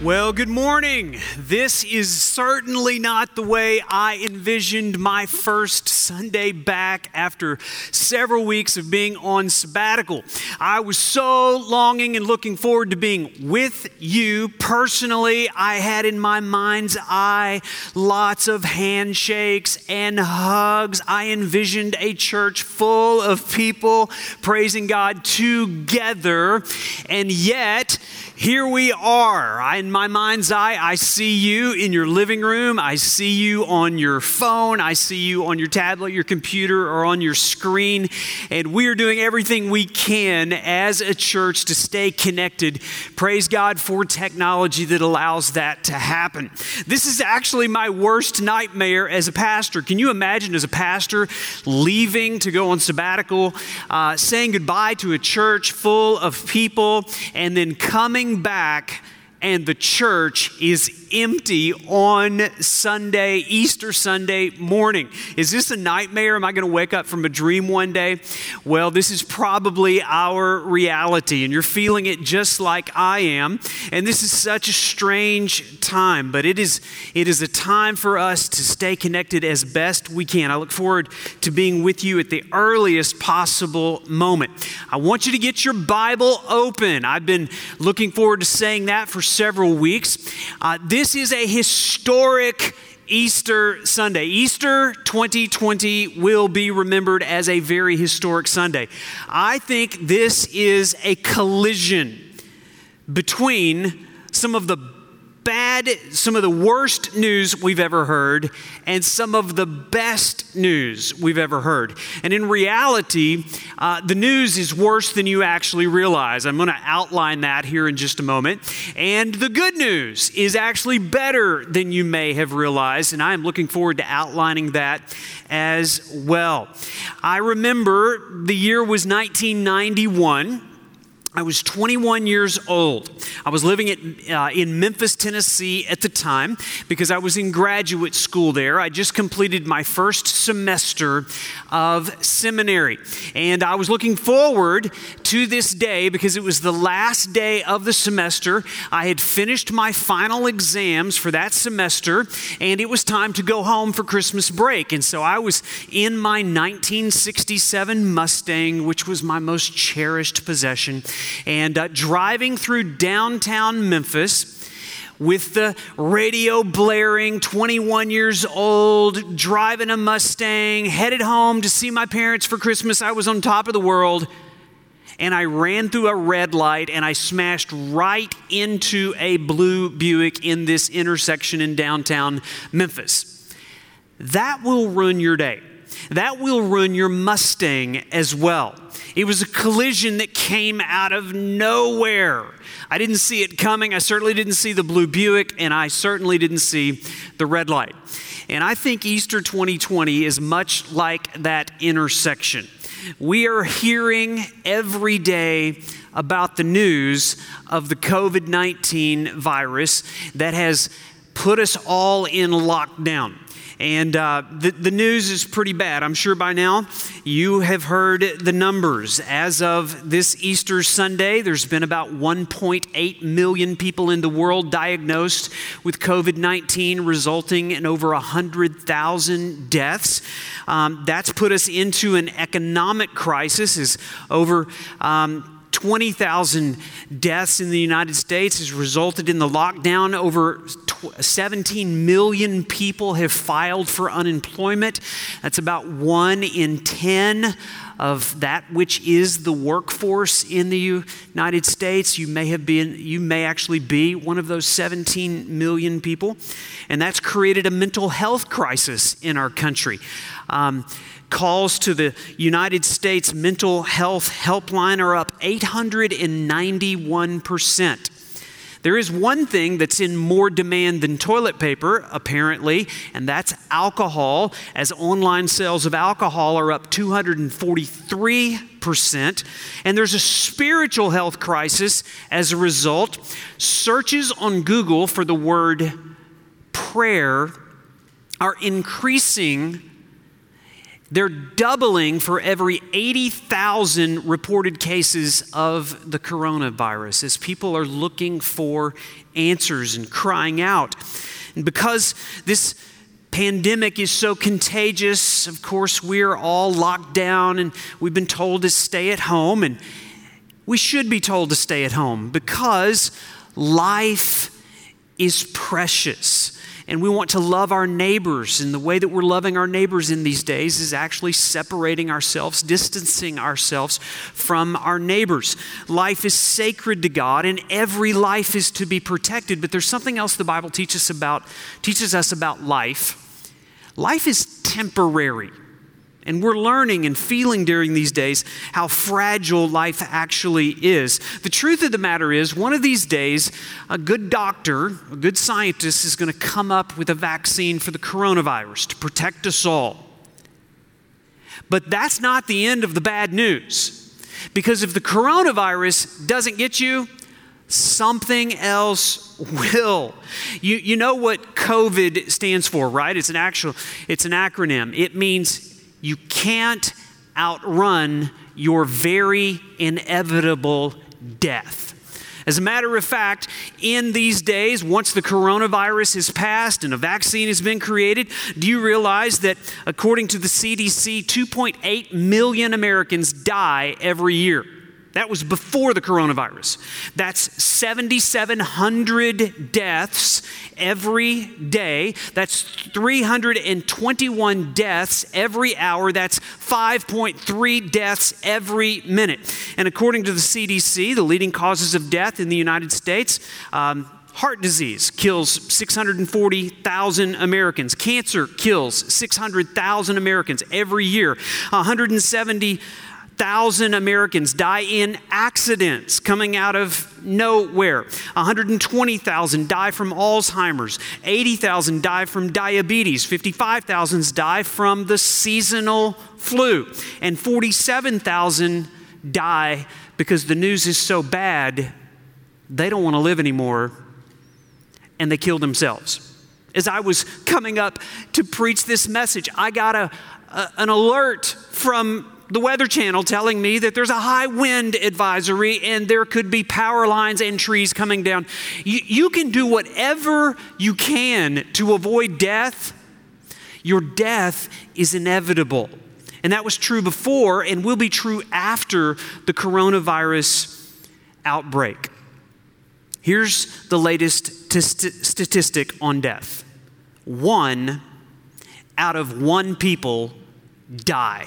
Well, good morning. This is certainly not the way I envisioned my first Sunday back after several weeks of being on sabbatical. I was so longing and looking forward to being with you personally. I had in my mind's eye lots of handshakes and hugs. I envisioned a church full of people praising God together, and yet, here we are. In my mind's eye, I see you in your living room. I see you on your phone. I see you on your tablet, your computer, or on your screen. And we are doing everything we can as a church to stay connected. Praise God for technology that allows that to happen. This is actually my worst nightmare as a pastor. Can you imagine as a pastor leaving to go on sabbatical, uh, saying goodbye to a church full of people, and then coming back and the church is empty on Sunday, Easter Sunday morning. Is this a nightmare? Am I going to wake up from a dream one day? Well, this is probably our reality, and you're feeling it just like I am. And this is such a strange time, but it is, it is a time for us to stay connected as best we can. I look forward to being with you at the earliest possible moment. I want you to get your Bible open. I've been looking forward to saying that for several weeks. Uh, this is a historic Easter Sunday. Easter 2020 will be remembered as a very historic Sunday. I think this is a collision between some of the bad, some of the worst news we've ever heard, and some of the best news we've ever heard. And in reality, uh, the news is worse than you actually realize. I'm going to outline that here in just a moment. And the good news is actually better than you may have realized, and I am looking forward to outlining that as well. I remember the year was 1991. I was 21 years old. I was living at, uh, in Memphis, Tennessee at the time because I was in graduate school there. I just completed my first semester of seminary. And I was looking forward to this day because it was the last day of the semester. I had finished my final exams for that semester, and it was time to go home for Christmas break. And so I was in my 1967 Mustang, which was my most cherished possession and uh, driving through downtown Memphis with the radio blaring, 21 years old, driving a Mustang, headed home to see my parents for Christmas. I was on top of the world. And I ran through a red light and I smashed right into a blue Buick in this intersection in downtown Memphis. That will ruin your day. That will ruin your Mustang as well. It was a collision that came out of nowhere. I didn't see it coming. I certainly didn't see the blue Buick, and I certainly didn't see the red light. And I think Easter 2020 is much like that intersection. We are hearing every day about the news of the COVID 19 virus that has put us all in lockdown. And uh, the, the news is pretty bad. I'm sure by now you have heard the numbers. As of this Easter Sunday, there's been about 1.8 million people in the world diagnosed with COVID 19, resulting in over 100,000 deaths. Um, that's put us into an economic crisis, as over um, 20,000 deaths in the United States has resulted in the lockdown. Over 17 million people have filed for unemployment. That's about one in 10 of that which is the workforce in the United States. You may have been, you may actually be one of those 17 million people. And that's created a mental health crisis in our country. Um, Calls to the United States Mental Health Helpline are up 891%. There is one thing that's in more demand than toilet paper, apparently, and that's alcohol, as online sales of alcohol are up 243%. And there's a spiritual health crisis as a result. Searches on Google for the word prayer are increasing They're doubling for every 80,000 reported cases of the coronavirus as people are looking for answers and crying out. And because this pandemic is so contagious, of course, we're all locked down and we've been told to stay at home. And we should be told to stay at home because life is precious and we want to love our neighbors. And the way that we're loving our neighbors in these days is actually separating ourselves, distancing ourselves from our neighbors. Life is sacred to God, and every life is to be protected. But there's something else the Bible teaches about teaches us about life. Life is temporary. And we're learning and feeling during these days how fragile life actually is. The truth of the matter is, one of these days, a good doctor, a good scientist is going to come up with a vaccine for the coronavirus to protect us all. But that's not the end of the bad news. Because if the coronavirus doesn't get you, something else will. You, you know what COVID stands for, right? It's an actual, it's an acronym. It means you can't outrun your very inevitable death. As a matter of fact, in these days, once the coronavirus is passed and a vaccine has been created, do you realize that according to the CDC, 2.8 million Americans die every year? That was before the coronavirus. That's 7,700 deaths every day. That's 321 deaths every hour. That's 5.3 deaths every minute. And according to the CDC, the leading causes of death in the United States, um, Heart disease kills 640,000 Americans. Cancer kills 600,000 Americans every year. 170 100,000 Americans die in accidents coming out of nowhere. 120,000 die from Alzheimer's. 80,000 die from diabetes. 55,000 die from the seasonal flu. And 47,000 die because the news is so bad, they don't want to live anymore and they kill themselves. As I was coming up to preach this message, I got a, a an alert from the Weather Channel telling me that there's a high wind advisory and there could be power lines and trees coming down. You, you can do whatever you can to avoid death. Your death is inevitable. And that was true before and will be true after the coronavirus outbreak. Here's the latest t- statistic on death one out of one people die.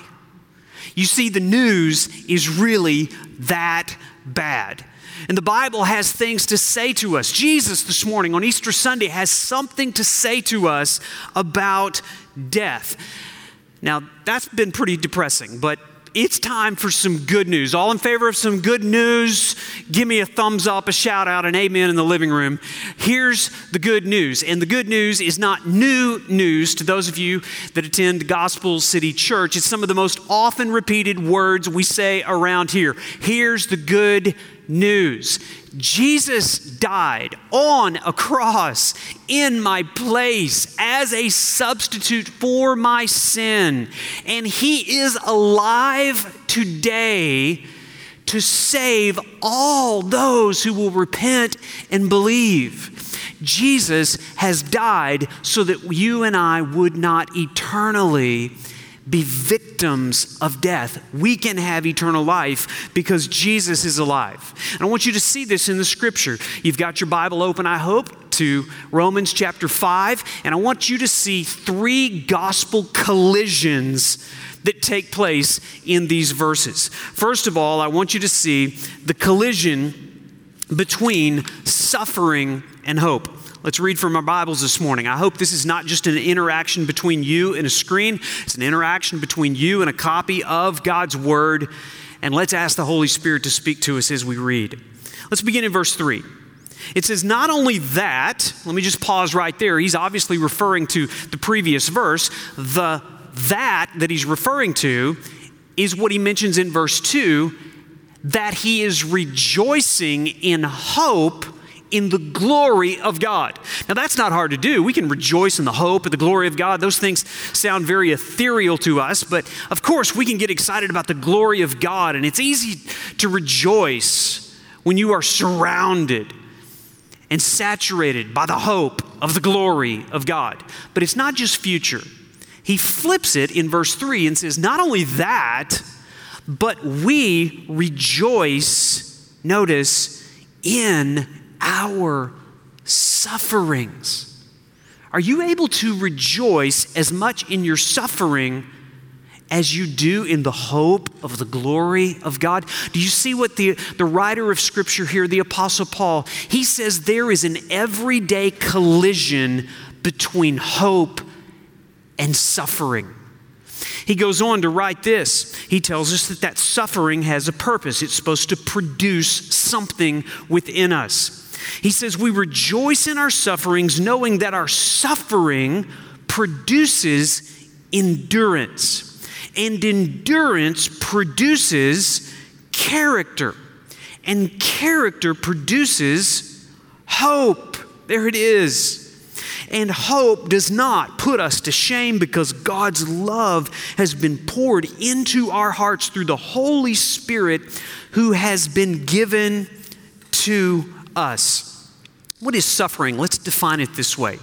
You see, the news is really that bad. And the Bible has things to say to us. Jesus, this morning on Easter Sunday, has something to say to us about death. Now, that's been pretty depressing, but it's time for some good news. All in favor of some good news? Give me a thumbs up, a shout out, an amen in the living room. Here's the good news. And the good news is not new news to those of you that attend Gospel City Church. It's some of the most often repeated words we say around here. Here's the good news Jesus died on a cross in my place as a substitute for my sin. And he is alive today to save all those who will repent and believe. Jesus has died so that you and I would not eternally be victims of death. We can have eternal life because Jesus is alive. And I want you to see this in the scripture. You've got your Bible open, I hope, to Romans chapter 5, and I want you to see three gospel collisions that take place in these verses. First of all, I want you to see the collision between suffering and hope. Let's read from our Bibles this morning. I hope this is not just an interaction between you and a screen, it's an interaction between you and a copy of God's Word. And let's ask the Holy Spirit to speak to us as we read. Let's begin in verse 3. It says, Not only that, let me just pause right there. He's obviously referring to the previous verse. The that that he's referring to is what he mentions in verse 2 that he is rejoicing in hope in the glory of God. Now, that's not hard to do. We can rejoice in the hope of the glory of God. Those things sound very ethereal to us, but of course, we can get excited about the glory of God, and it's easy to rejoice when you are surrounded and saturated by the hope of the glory of God. But it's not just future. He flips it in verse 3 and says, Not only that, but we rejoice, notice, in our sufferings. Are you able to rejoice as much in your suffering as you do in the hope of the glory of God? Do you see what the, the writer of Scripture here, the Apostle Paul, he says there is an everyday collision between hope and suffering. He goes on to write this. He tells us that that suffering has a purpose. It's supposed to produce something within us. He says, We rejoice in our sufferings, knowing that our suffering produces endurance. And endurance produces character. And character produces hope. There it is. And hope does not put us to shame because God's love has been poured into our hearts through the Holy Spirit who has been given to us. What is suffering? Let's define it this way.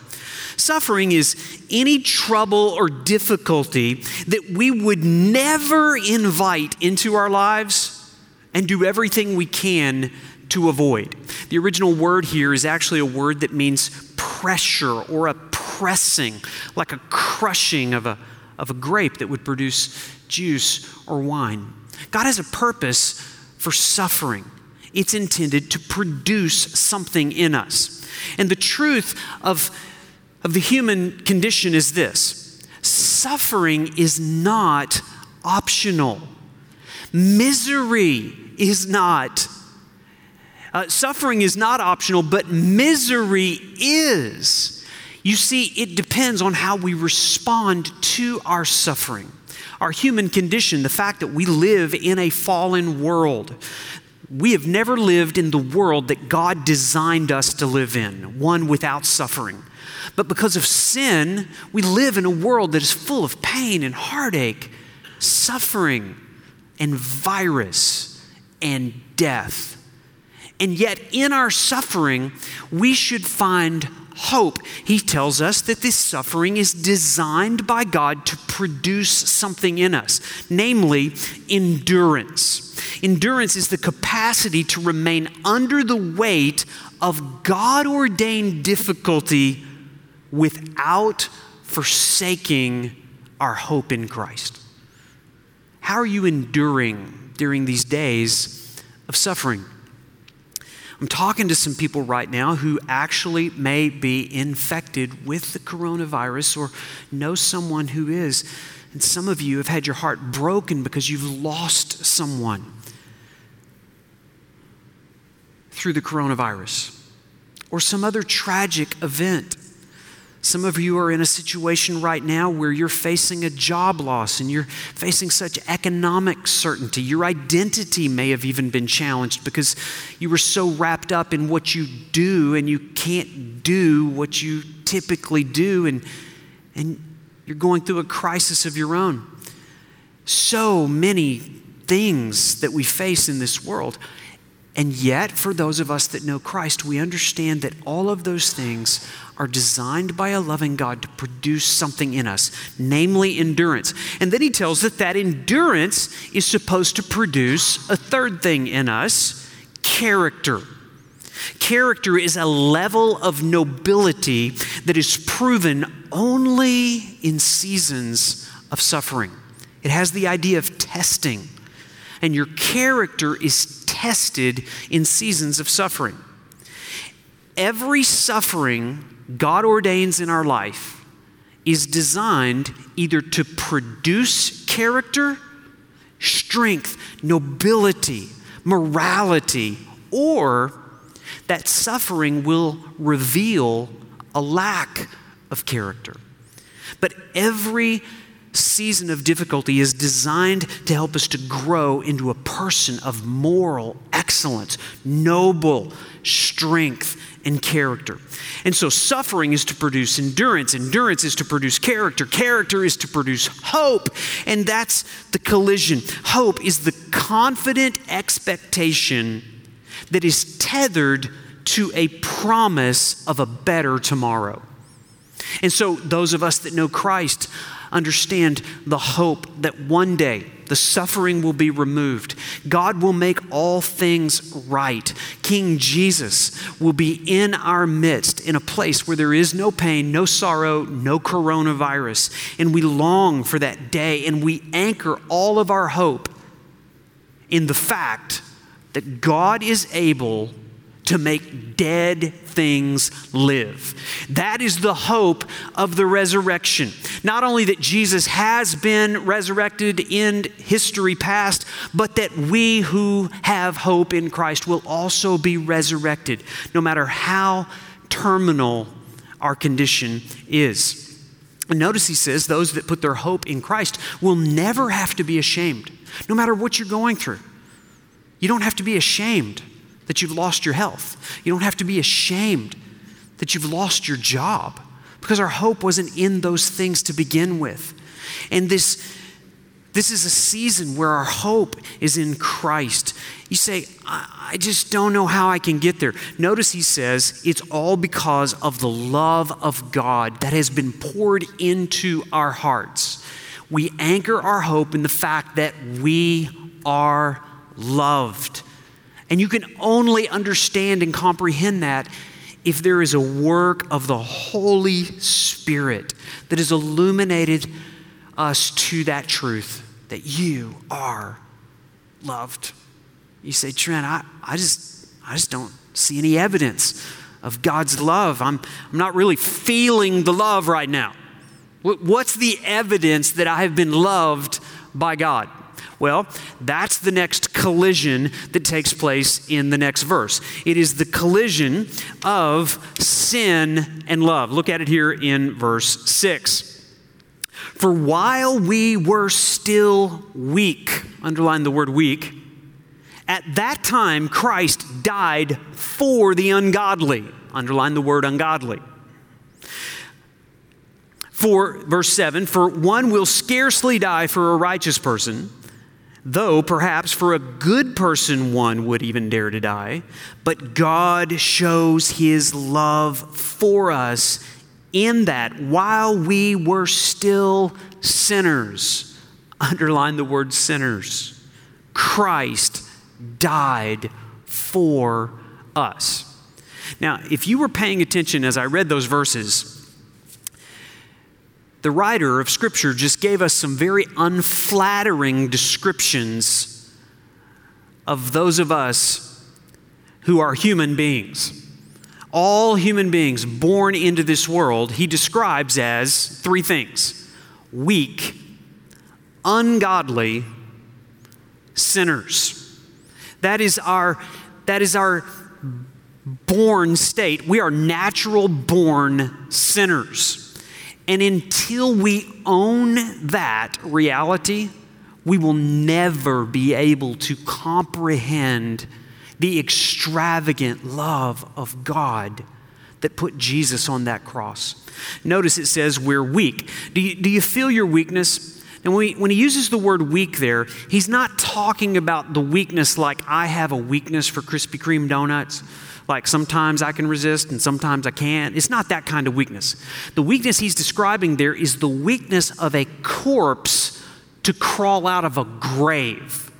Suffering is any trouble or difficulty that we would never invite into our lives and do everything we can to avoid. The original word here is actually a word that means pressure or a pressing, like a crushing of a, of a grape that would produce juice or wine. God has a purpose for suffering. It's intended to produce something in us. And the truth of, of the human condition is this suffering is not optional, misery is not uh, suffering is not optional, but misery is. You see, it depends on how we respond to our suffering. Our human condition, the fact that we live in a fallen world. We have never lived in the world that God designed us to live in, one without suffering. But because of sin, we live in a world that is full of pain and heartache, suffering and virus and death. And yet, in our suffering, we should find hope. He tells us that this suffering is designed by God to produce something in us, namely endurance. Endurance is the capacity to remain under the weight of God ordained difficulty without forsaking our hope in Christ. How are you enduring during these days of suffering? I'm talking to some people right now who actually may be infected with the coronavirus or know someone who is. And some of you have had your heart broken because you've lost someone through the coronavirus or some other tragic event. Some of you are in a situation right now where you're facing a job loss and you're facing such economic certainty. Your identity may have even been challenged because you were so wrapped up in what you do and you can't do what you typically do, and, and you're going through a crisis of your own. So many things that we face in this world. And yet, for those of us that know Christ, we understand that all of those things are designed by a loving God to produce something in us, namely endurance. And then he tells that that endurance is supposed to produce a third thing in us character. Character is a level of nobility that is proven only in seasons of suffering. It has the idea of testing, and your character is tested in seasons of suffering. Every suffering God ordains in our life is designed either to produce character, strength, nobility, morality, or that suffering will reveal a lack of character. But every season of difficulty is designed to help us to grow into a person of moral excellence, noble strength, and character. And so suffering is to produce endurance, endurance is to produce character, character is to produce hope. And that's the collision. Hope is the confident expectation that is tethered to a promise of a better tomorrow. And so, those of us that know Christ understand the hope that one day the suffering will be removed. God will make all things right. King Jesus will be in our midst in a place where there is no pain, no sorrow, no coronavirus. And we long for that day and we anchor all of our hope in the fact that God is able to make dead things live. That is the hope of the resurrection. Not only that Jesus has been resurrected in history past, but that we who have hope in Christ will also be resurrected, no matter how terminal our condition is. And notice he says those that put their hope in Christ will never have to be ashamed, no matter what you're going through. You don't have to be ashamed that you've lost your health. You don't have to be ashamed that you've lost your job because our hope wasn't in those things to begin with. And this, this is a season where our hope is in Christ. You say, I, I just don't know how I can get there. Notice he says it's all because of the love of God that has been poured into our hearts. We anchor our hope in the fact that we are loved. And you can only understand and comprehend that if there is a work of the Holy Spirit that has illuminated us to that truth that you are loved. You say, Trent, I, I, just, I just don't see any evidence of God's love. I'm, I'm not really feeling the love right now. What's the evidence that I have been loved by God? Well, that's the next collision that takes place in the next verse. It is the collision of sin and love. Look at it here in verse 6. For while we were still weak, underline the word weak, at that time Christ died for the ungodly, underline the word ungodly. For, verse 7, for one will scarcely die for a righteous person though perhaps for a good person one would even dare to die. But God shows his love for us in that while we were still sinners, underline the word sinners, Christ died for us. Now, if you were paying attention as I read those verses, the writer of Scripture just gave us some very unflattering descriptions of those of us who are human beings. All human beings born into this world, he describes as three things weak, ungodly, sinners. That is our, that is our born state. We are natural born sinners. And until we own that reality, we will never be able to comprehend the extravagant love of God that put Jesus on that cross. Notice it says we're weak. Do you, do you feel your weakness? And when he, when he uses the word weak there, he's not talking about the weakness like I have a weakness for Krispy Kreme donuts like sometimes I can resist and sometimes I can't. It's not that kind of weakness. The weakness he's describing there is the weakness of a corpse to crawl out of a grave.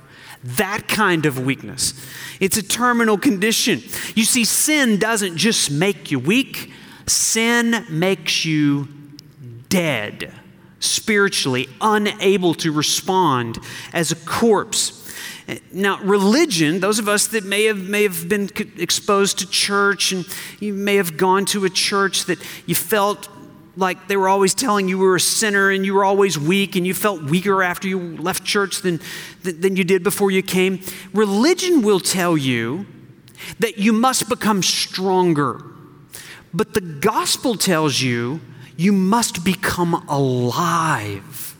That kind of weakness. It's a terminal condition. You see, sin doesn't just make you weak, sin makes you dead, spiritually, unable to respond as a corpse. Now, religion, those of us that may have, may have been exposed to church and you may have gone to a church that you felt like they were always telling you were a sinner and you were always weak and you felt weaker after you left church than, than you did before you came. Religion will tell you that you must become stronger. But the gospel tells you you must become alive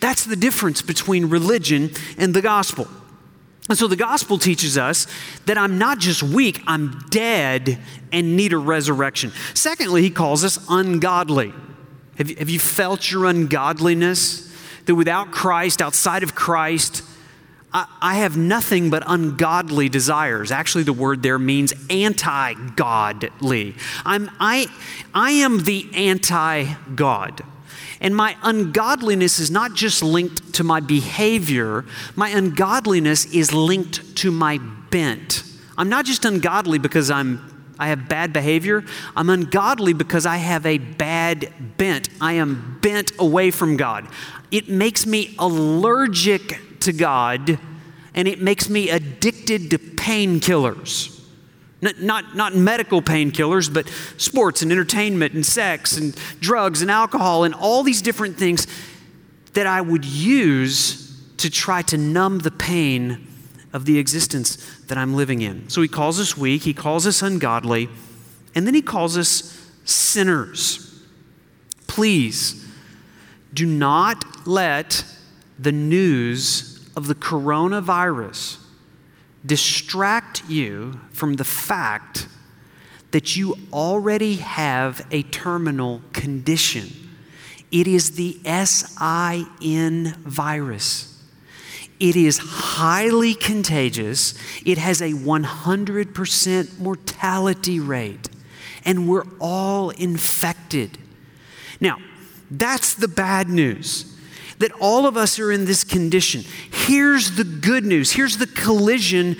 That's the difference between religion and the gospel. And so the gospel teaches us that I'm not just weak, I'm dead and need a resurrection. Secondly, he calls us ungodly. Have you, have you felt your ungodliness? That without Christ, outside of Christ, I, I have nothing but ungodly desires. Actually, the word there means anti godly. I'm, I, I am the anti God. And my ungodliness is not just linked to my behavior, my ungodliness is linked to my bent. I'm not just ungodly because I'm I have bad behavior. I'm ungodly because I have a bad bent. I am bent away from God. It makes me allergic to God and it makes me addicted to painkillers. Not, not, medical painkillers, but sports and entertainment and sex and drugs and alcohol and all these different things that I would use to try to numb the pain of the existence that I'm living in. So he calls us weak, he calls us ungodly, and then he calls us sinners. Please do not let the news of the coronavirus distract you from the fact that you already have a terminal condition. It is the SIN virus. It is highly contagious. It has a 100% mortality rate, and we're all infected. Now, that's the bad news that all of us are in this condition. Here's the good news. Here's the collision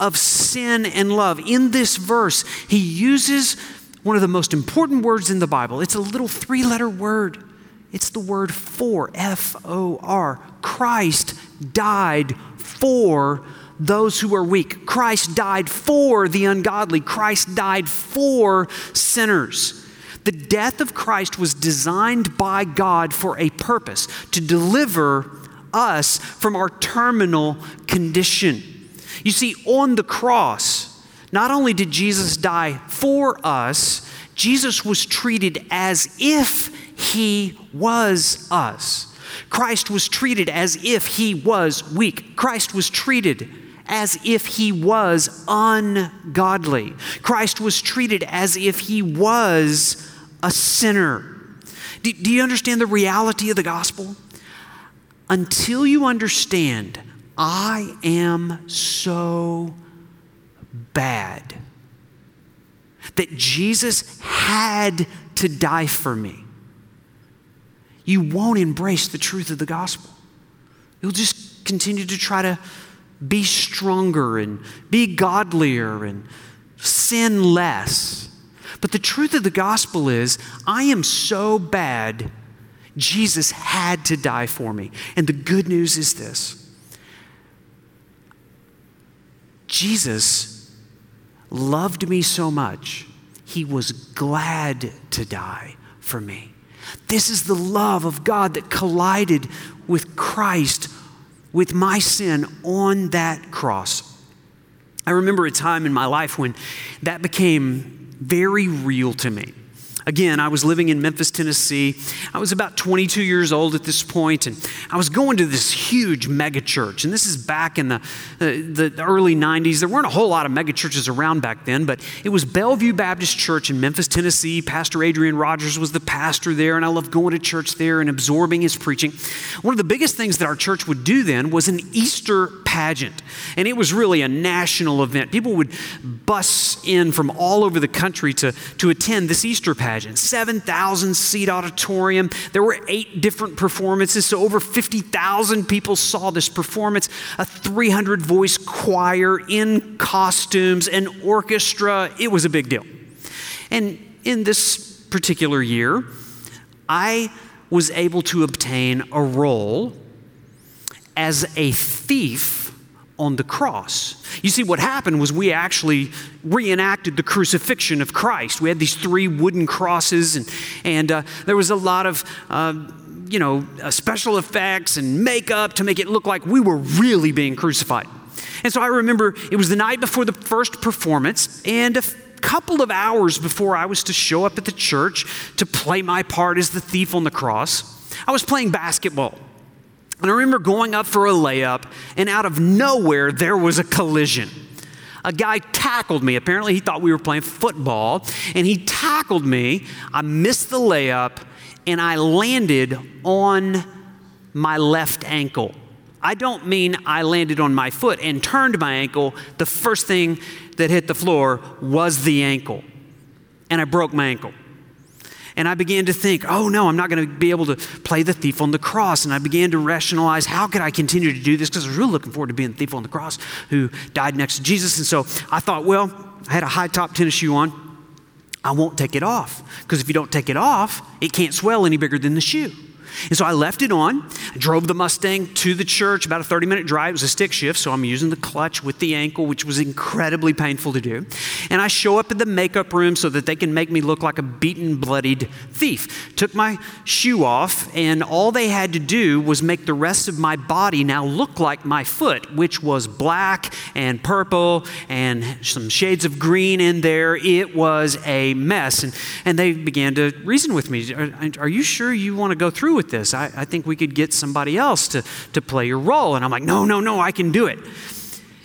of sin and love. In this verse, he uses one of the most important words in the Bible. It's a little three letter word. It's the word for, F O R. Christ died for those who are weak. Christ died for the ungodly. Christ died for sinners. The death of Christ was designed by God for a purpose to deliver us from our terminal condition. You see, on the cross, not only did Jesus die for us, Jesus was treated as if he was us. Christ was treated as if he was weak. Christ was treated as if he was ungodly. Christ was treated as if he was a sinner. Do, do, you understand the reality of the gospel? Until you understand, I am so bad that Jesus had to die for me you won't embrace the truth of the gospel. You'll just continue to try to be stronger and be godlier and sin less. But the truth of the gospel is, I am so bad, Jesus had to die for me. And the good news is this Jesus loved me so much, he was glad to die for me. This is the love of God that collided with Christ, with my sin on that cross. I remember a time in my life when that became very real to me. Again, I was living in Memphis, Tennessee. I was about 22 years old at this point, and I was going to this huge mega church. And this is back in the, uh, the, early 90s. There weren't a whole lot of mega churches around back then, but it was Bellevue Baptist Church in Memphis, Tennessee. Pastor Adrian Rogers was the pastor there, and I loved going to church there and absorbing his preaching. One of the biggest things that our church would do then was an Easter pageant, and it was really a national event. People would bus in from all over the country to, to attend this Easter pageant imagine 7,000 seat auditorium. There were eight different performances, so over 50,000 people saw this performance. A 300 voice choir in costumes, an orchestra. It was a big deal. And in this particular year, I was able to obtain a role as a thief on the cross. You see, what happened was we actually reenacted the crucifixion of Christ. We had these three wooden crosses, and, and uh, there was a lot of. Uh, you know, uh, special effects and makeup to make it look like we were really being crucified. And so I remember it was the night before the first performance, and a couple of hours before I was to show up at the church to play my part as the thief on the cross. I was playing basketball. And I remember going up for a layup, and out of nowhere, there was a collision. A guy tackled me. Apparently, he thought we were playing football, and he tackled me. I missed the layup, and I landed on my left ankle. I don't mean I landed on my foot and turned my ankle. The first thing that hit the floor was the ankle, and I broke my ankle. And I began to think, oh no, I'm not going to be able to play the thief on the cross. And I began to rationalize, how could I continue to do this? Because I was really looking forward to being the thief on the cross who died next to Jesus. And so I thought, well, I had a high top tennis shoe on. I won't take it off. Because if you don't take it off, it can't swell any bigger than the shoe. And so I left it on. I drove the Mustang to the church, about a 30 minute drive. It was a stick shift, so I'm using the clutch with the ankle, which was incredibly painful to do. And I show up at the makeup room so that they can make me look like a beaten, bloodied thief. Took my shoe off, and all they had to do was make the rest of my body now look like my foot, which was black and purple and some shades of green in there. It was a mess. And, and they began to reason with me Are, are you sure you want to go through with this. I, I think we could get somebody else to, to play your role. And I'm like, no, no, no, I can do it.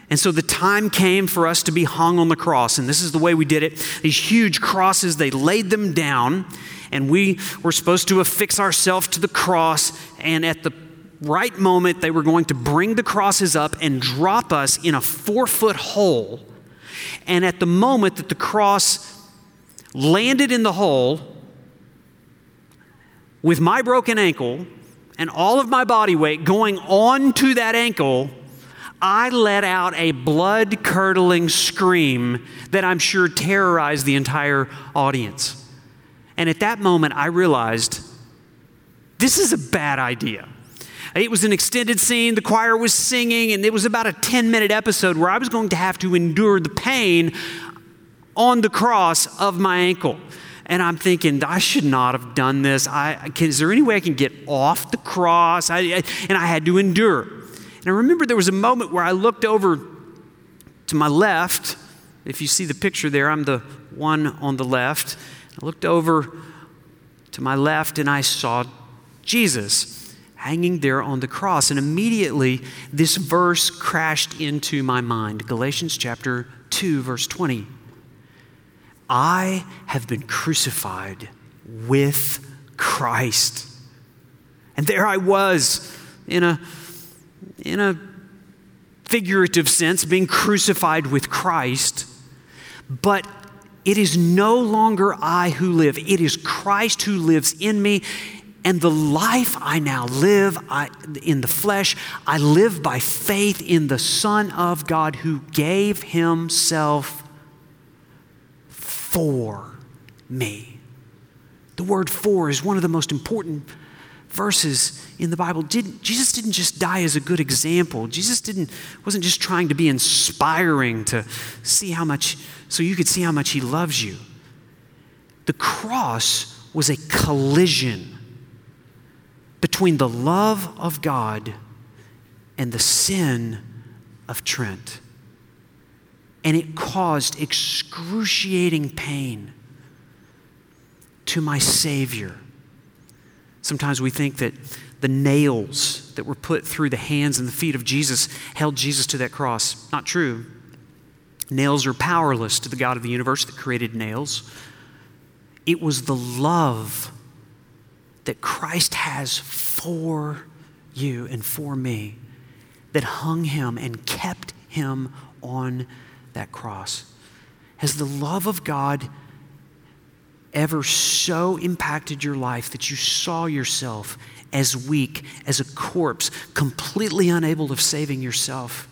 And so the time came for us to be hung on the cross. And this is the way we did it. These huge crosses, they laid them down, and we were supposed to affix ourselves to the cross. And at the right moment, they were going to bring the crosses up and drop us in a four foot hole. And at the moment that the cross landed in the hole, with my broken ankle and all of my body weight going onto that ankle, I let out a blood curdling scream that I'm sure terrorized the entire audience. And at that moment, I realized this is a bad idea. It was an extended scene, the choir was singing, and it was about a 10 minute episode where I was going to have to endure the pain on the cross of my ankle. And I'm thinking, I should not have done this. I, can, is there any way I can get off the cross? I, I, and I had to endure. And I remember there was a moment where I looked over to my left. If you see the picture there, I'm the one on the left. I looked over to my left and I saw Jesus hanging there on the cross. And immediately this verse crashed into my mind Galatians chapter 2, verse 20. I have been crucified with Christ. And there I was in a, in a figurative sense, being crucified with Christ. But it is no longer I who live, it is Christ who lives in me. And the life I now live I, in the flesh, I live by faith in the Son of God who gave himself for me. The word for is one of the most important verses in the Bible. Did, Jesus didn't just die as a good example. Jesus didn't, wasn't just trying to be inspiring to see how much, so you could see how much he loves you. The cross was a collision between the love of God and the sin of Trent and it caused excruciating pain to my Savior. Sometimes we think that the nails that were put through the hands and the feet of Jesus held Jesus to that cross. Not true. Nails are powerless to the God of the universe that created nails. It was the love that Christ has for you and for me that hung him and kept him on that cross? Has the love of God ever so impacted your life that you saw yourself as weak, as a corpse, completely unable of saving yourself?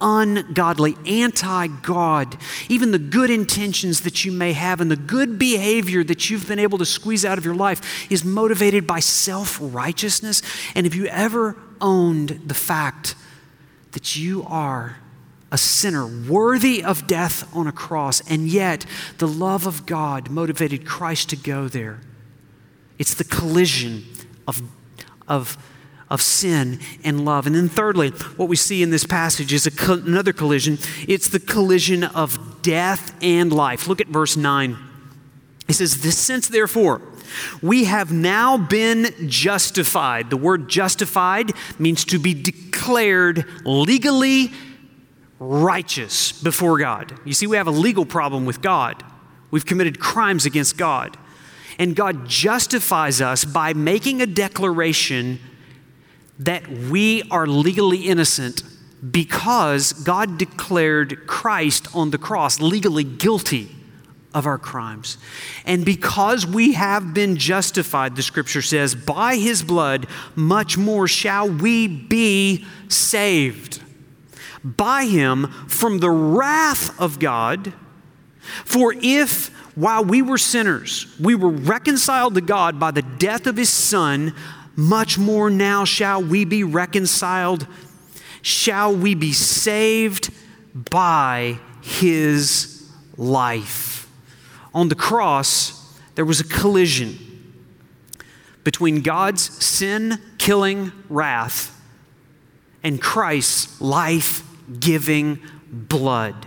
ungodly, anti God. Even the good intentions that you may have and the good behavior that you've been able to squeeze out of your life is motivated by self righteousness. And have you ever owned the fact that you are a sinner worthy of death on a cross, and yet the love of God motivated Christ to go there. It's the collision of, of, of sin and love. And then, thirdly, what we see in this passage is co- another collision it's the collision of death and life. Look at verse 9. He says, This since therefore, we have now been justified. The word justified means to be declared legally righteous before God. You see, we have a legal problem with God. We've committed crimes against God. And God justifies us by making a declaration that we are legally innocent because God declared Christ on the cross legally guilty of our crimes. And because we have been justified, the scripture says, by his blood, much more shall we be saved. By him from the wrath of God. For if while we were sinners, we were reconciled to God by the death of his Son, much more now shall we be reconciled, shall we be saved by his life. On the cross, there was a collision between God's sin killing wrath and Christ's life giving blood.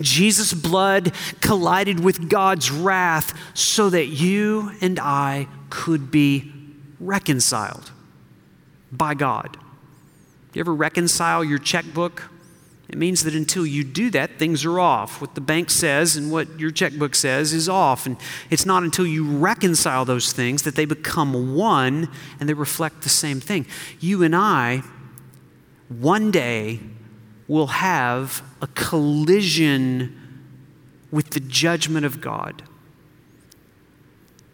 Jesus' blood collided with God's wrath so that you and I could be reconciled by God. You ever reconcile your checkbook? It means that until you do that, things are off. What the bank says and what your checkbook says is off. And it's not until you reconcile those things that they become one and they reflect the same thing. You and I, one day, will have a collision with the judgment of God.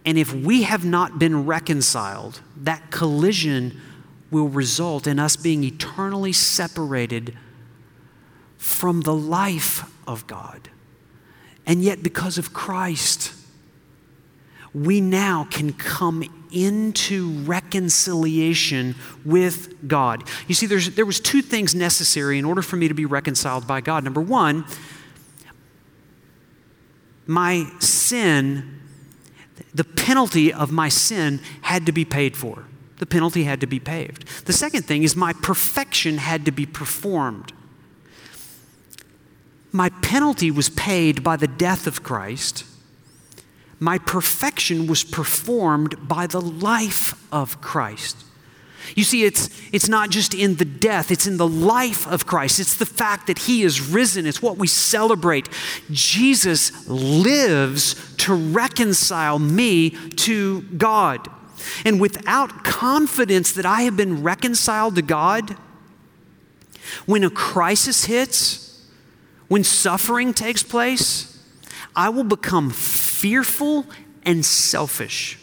And if we have not been reconciled, that collision will result in us being eternally separated from the life of God. And yet, because of Christ, we now can come into reconciliation with God. You see, there was two things necessary in order for me to be reconciled by God. Number one, my sin, the penalty of my sin had to be paid for. The penalty had to be paid. The second thing is my perfection had to be performed. My penalty was paid by the death of Christ my perfection was performed by the life of Christ. You see, it's, it's not just in the death, it's in the life of Christ. It's the fact that He is risen. It's what we celebrate. Jesus lives to reconcile me to God. And without confidence that I have been reconciled to God, when a crisis hits, when suffering takes place, I will become fearful and selfish.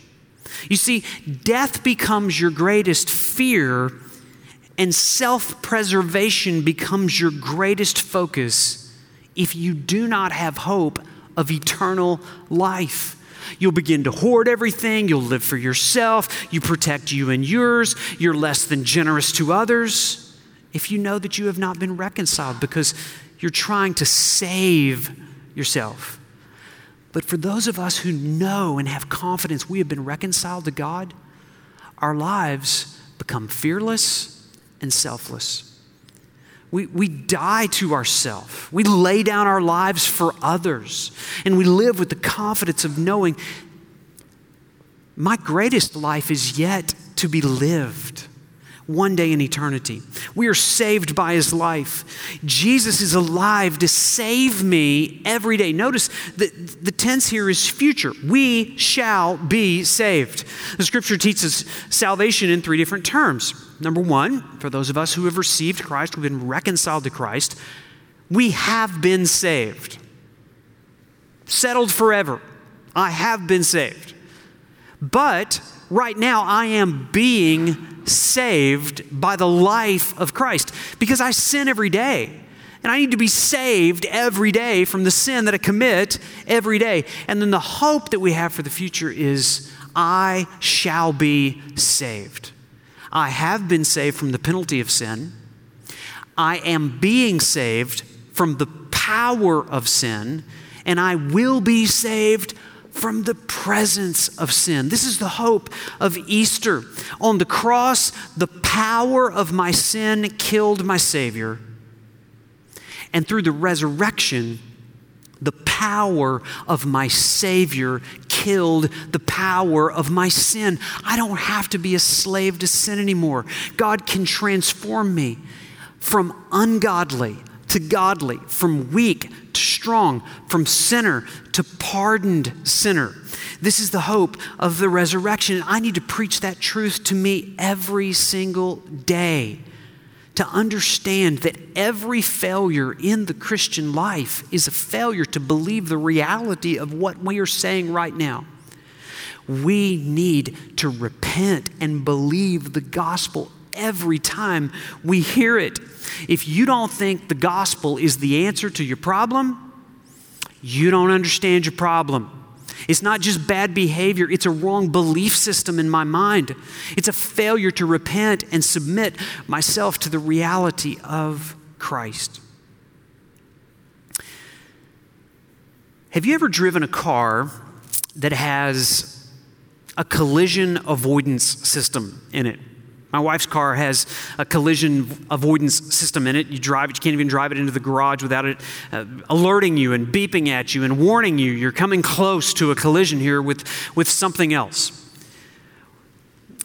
You see, death becomes your greatest fear, and self preservation becomes your greatest focus if you do not have hope of eternal life. You'll begin to hoard everything. You'll live for yourself. You protect you and yours. You're less than generous to others. If you know that you have not been reconciled because you're trying to save yourself. But for those of us who know and have confidence we have been reconciled to God, our lives become fearless and selfless. We, we die to ourselves. We lay down our lives for others. And we live with the confidence of knowing my greatest life is yet to be lived one day in eternity. We are saved by his life. Jesus is alive to save me every day. Notice that the tense here is future. We shall be saved. The scripture teaches salvation in three different terms. Number one, for those of us who have received Christ, we've been reconciled to Christ, we have been saved. Settled forever. I have been saved. But right now, I am being saved by the life of Christ because I sin every day. And I need to be saved every day from the sin that I commit every day. And then the hope that we have for the future is I shall be saved. I have been saved from the penalty of sin. I am being saved from the power of sin. And I will be saved from the presence of sin. This is the hope of Easter. On the cross, the power of my sin killed my Savior. And through the resurrection, the power of my Savior killed the power of my sin. I don't have to be a slave to sin anymore. God can transform me from ungodly to godly, from weak to strong, from sinner to pardoned sinner. This is the hope of the resurrection. I need to preach that truth to me every single day to understand that every failure in the Christian life is a failure to believe the reality of what we are saying right now. We need to repent and believe the gospel every time we hear it. If you don't think the gospel is the answer to your problem, you don't understand your problem. It's not just bad behavior, it's a wrong belief system in my mind. It's a failure to repent and submit myself to the reality of Christ. Have you ever driven a car that has a collision avoidance system in it? My wife's car has a collision avoidance system in it. You drive it, you can't even drive it into the garage without it uh, alerting you and beeping at you and warning you you're coming close to a collision here with, with something else.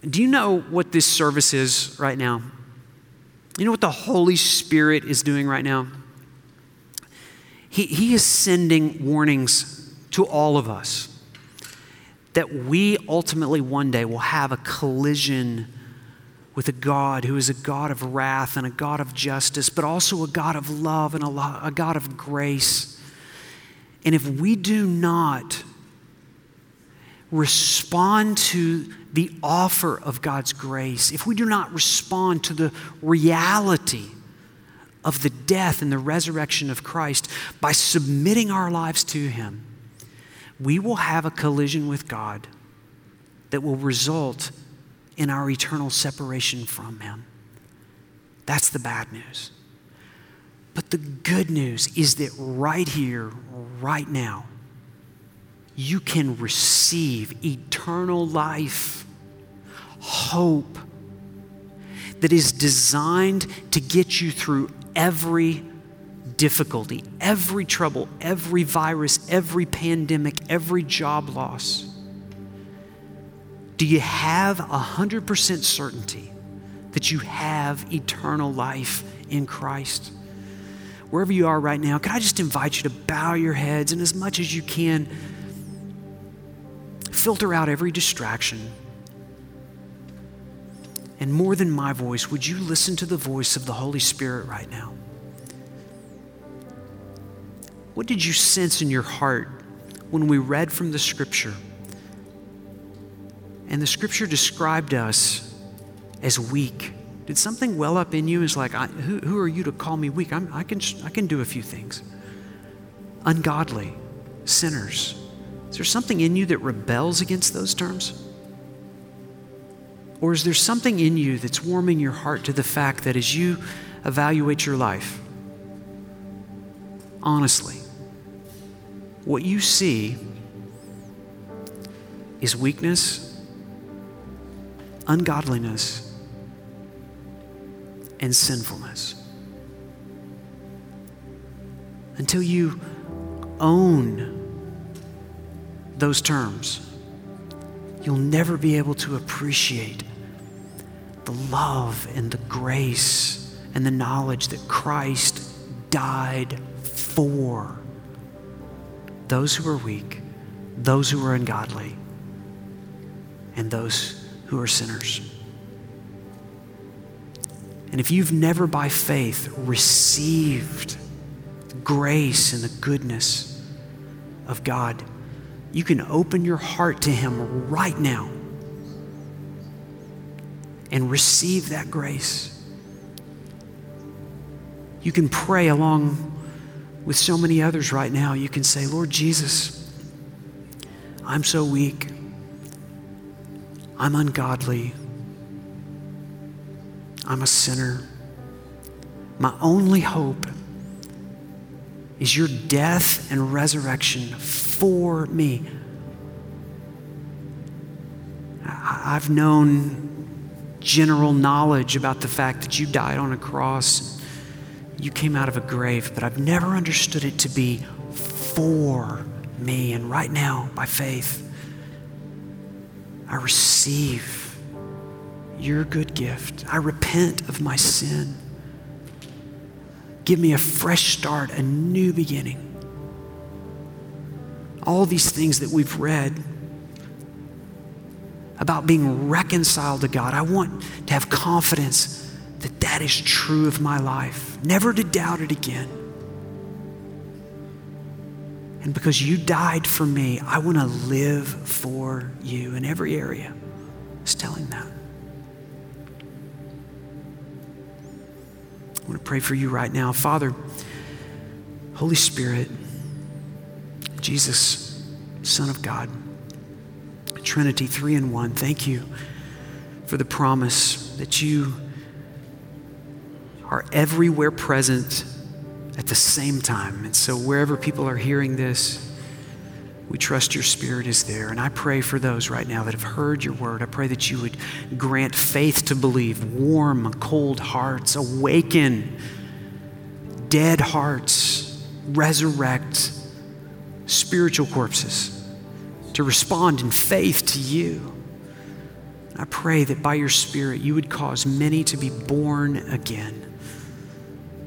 Do you know what this service is right now? You know what the Holy Spirit is doing right now? He, he is sending warnings to all of us that we ultimately one day will have a collision with a God who is a God of wrath and a God of justice, but also a God of love and a, a God of grace. And if we do not respond to the offer of God's grace, if we do not respond to the reality of the death and the resurrection of Christ by submitting our lives to Him, we will have a collision with God that will result in our eternal separation from Him. That's the bad news. But the good news is that right here, right now, you can receive eternal life, hope that is designed to get you through every difficulty, every trouble, every virus, every pandemic, every job loss. Do you have 100% certainty that you have eternal life in Christ? Wherever you are right now, can I just invite you to bow your heads and as much as you can, filter out every distraction. And more than my voice, would you listen to the voice of the Holy Spirit right now? What did you sense in your heart when we read from the scripture? And the scripture described us as weak. Did something well up in you? Is like, I, who, who are you to call me weak? I'm, I, can, I can do a few things. Ungodly, sinners. Is there something in you that rebels against those terms? Or is there something in you that's warming your heart to the fact that as you evaluate your life, honestly, what you see is weakness ungodliness, and sinfulness. Until you own those terms, you'll never be able to appreciate the love and the grace and the knowledge that Christ died for those who are weak, those who are ungodly, and those who are sinners. And if you've never by faith received grace and the goodness of God, you can open your heart to Him right now and receive that grace. You can pray along with so many others right now. You can say, Lord Jesus, I'm so weak. I'm ungodly. I'm a sinner. My only hope is your death and resurrection for me. I've known general knowledge about the fact that you died on a cross, you came out of a grave, but I've never understood it to be for me. And right now, by faith, I receive your good gift. I repent of my sin. Give me a fresh start, a new beginning. All these things that we've read about being reconciled to God, I want to have confidence that that is true of my life, never to doubt it again. And because you died for me, I want to live for you in every area. It's telling that. I want to pray for you right now. Father, Holy Spirit, Jesus, Son of God, Trinity, three in one, thank you for the promise that you are everywhere present at the same time. And so, wherever people are hearing this, we trust your spirit is there. And I pray for those right now that have heard your word. I pray that you would grant faith to believe, warm, cold hearts, awaken dead hearts, resurrect spiritual corpses to respond in faith to you. I pray that by your Spirit, you would cause many to be born again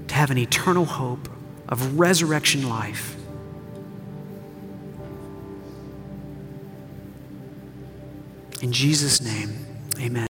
to have an eternal hope of resurrection life. In Jesus' name, amen.